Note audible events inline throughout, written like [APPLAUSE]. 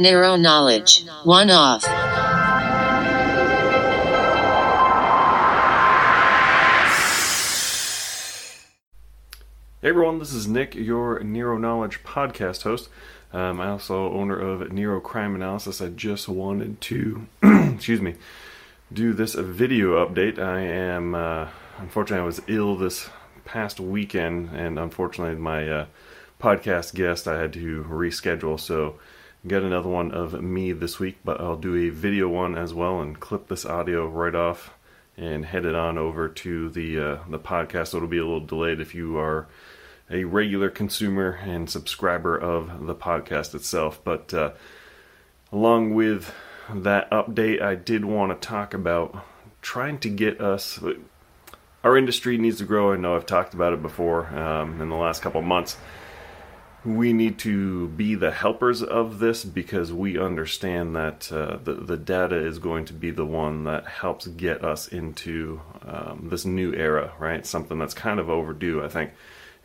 Nero Knowledge. One off. Hey everyone, this is Nick, your Nero Knowledge podcast host. Um, I also owner of Nero Crime Analysis. I just wanted to, [CLEARS THROAT] excuse me, do this video update. I am, uh, unfortunately, I was ill this past weekend, and unfortunately, my uh, podcast guest I had to reschedule. So, get another one of me this week, but I'll do a video one as well and clip this audio right off and head it on over to the uh, the podcast. It'll be a little delayed if you are a regular consumer and subscriber of the podcast itself. But uh, along with that update, I did want to talk about trying to get us. Our industry needs to grow. I know I've talked about it before um, in the last couple months. We need to be the helpers of this because we understand that uh, the, the data is going to be the one that helps get us into um, this new era, right? Something that's kind of overdue, I think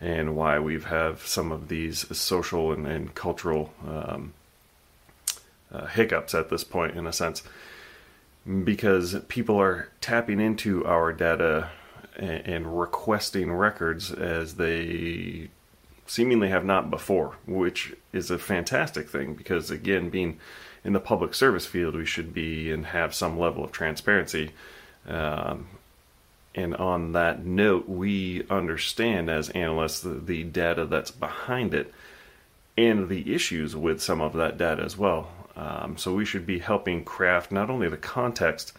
and why we've have some of these social and, and cultural um, uh, hiccups at this point, in a sense, because people are tapping into our data and, and requesting records as they seemingly have not before, which is a fantastic thing because, again, being in the public service field, we should be and have some level of transparency. Um, and on that note, we understand as analysts the, the, data that's behind it and the issues with some of that data as well. Um, so we should be helping craft not only the context,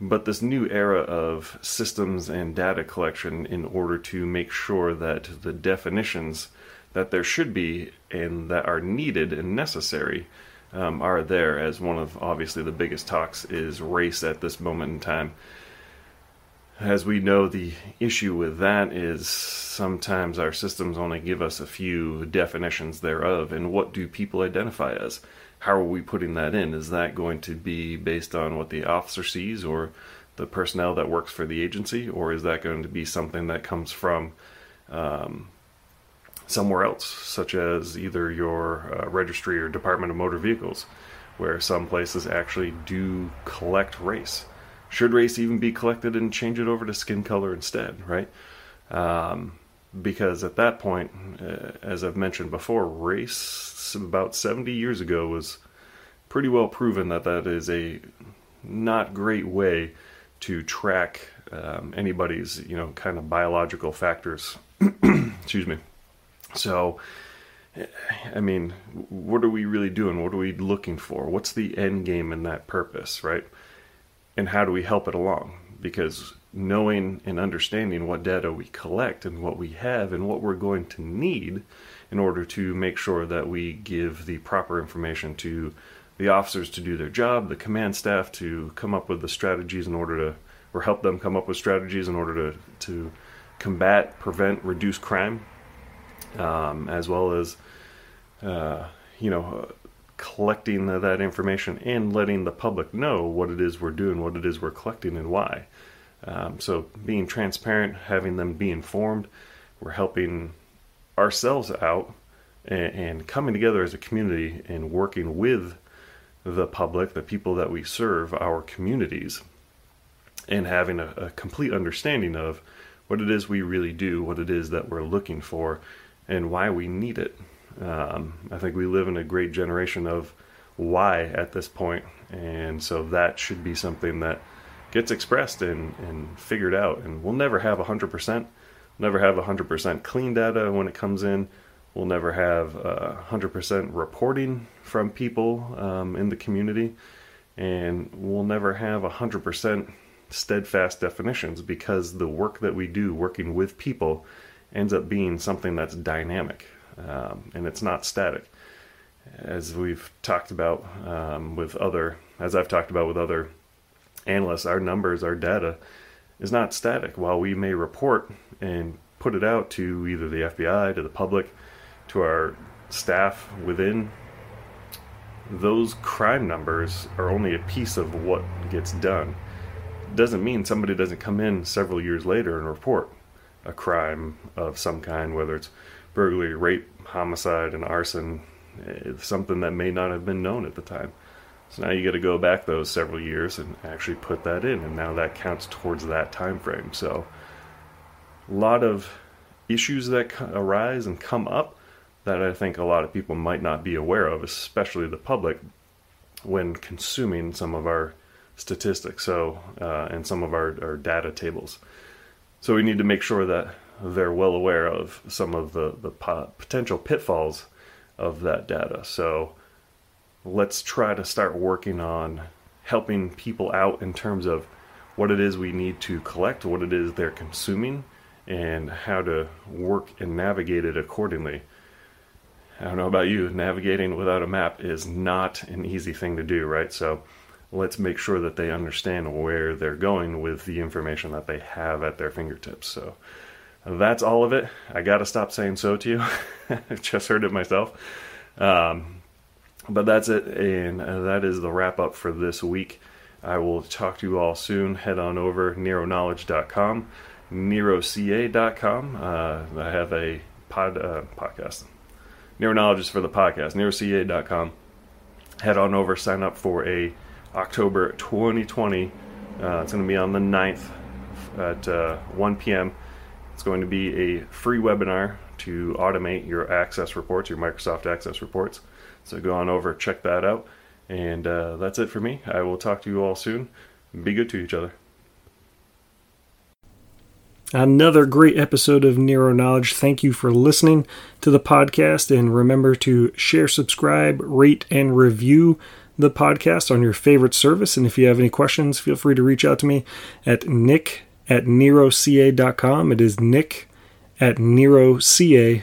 but this new era of systems and data collection in order to make sure that the definitions that there should be and that are needed and necessary um, are there. As one of obviously the biggest talks is race at this moment in time as we know, the issue with that is sometimes our systems only give us a few definitions thereof. And what do people identify as? How are we putting that in? Is that going to be based on what the officer sees or the personnel that works for the agency? Or is that going to be something that comes from um, somewhere else, such as either your uh, registry or Department of Motor Vehicles, where some places actually do collect race? Should race even be collected and change it over to skin color instead, right? Um, because at that point, uh, as I've mentioned before, race about 70 years ago was pretty well proven that that is a not great way to track um, anybody's, you know, kind of biological factors. [CLEARS THROAT] Excuse me. So, I mean, what are we really doing? What are we looking for? What's the end game in that purpose, right? And how do we help it along? Because knowing and understanding what data we collect and what we have and what we're going to need in order to make sure that we give the proper information to the officers to do their job, the command staff to come up with the strategies in order to, or help them come up with strategies in order to, to combat, prevent, reduce crime, um, as well as, uh, you know, collecting that information and letting the public know what it is we're doing, what it is we're collecting, and why. Um, so being transparent, having them be informed, we're helping ourselves out and, and, coming together as a community and working with the public, the people that we serve, our communities, and having a, a complete understanding of what it is we really do, what it is that we're looking for, and why we need it. Um, I think we live in a great generation of why at this point, and so that should be something that gets expressed and, and figured out. And we'll never have 100%, never have 100% clean data when it comes in. We'll never have uh, 100% reporting from people um, in the community, and we'll never have 100% steadfast definitions because the work that we do working with people ends up being something that's dynamic um, and it's not static. As we've talked about um, with other, as I've talked about with other analysts, our numbers, our data is not static. While we may report and put it out to either the FBI, to the public, to our staff within, those crime numbers are only a piece of what gets done. Doesn't mean somebody doesn't come in several years later and report a crime of some kind, whether it's burglary, rape, homicide, and arson, It's something that may not have been known at the time. So now you got to go back those several years and actually put that in, and now that counts towards that time frame. So a lot of issues that arise and come up that I think a lot of people might not be aware of, especially the public, when consuming some of our statistics. So uh, and some of our, our data tables. So we need to make sure that they're well aware of some of the the potential pitfalls of that data. So let's try to start working on helping people out in terms of what it is we need to collect, what it is they're consuming, and how to work and navigate it accordingly. I don't know about you, navigating without a map is not an easy thing to do, right? So let's make sure that they understand where they're going with the information that they have at their fingertips. So that's all of it. I got to stop saying so to you. [LAUGHS] I've just heard it myself. Um, but that's it, and uh, that is the wrap up for this week. I will talk to you all soon. Head on over neroknowledge.com, neroca.com. Uh, I have a pod uh, podcast. Neroknowledge is for the podcast. neroca.com. Head on over, sign up for a October 2020. Uh, it's going to be on the 9th at uh, 1 p.m. It's going to be a free webinar to automate your access reports, your Microsoft Access reports. So go on over, check that out. And uh, that's it for me. I will talk to you all soon. Be good to each other. Another great episode of Nero Knowledge. Thank you for listening to the podcast. And remember to share, subscribe, rate, and review the podcast on your favorite service. And if you have any questions, feel free to reach out to me at nick at neroca.com. It is nick at neroca.com.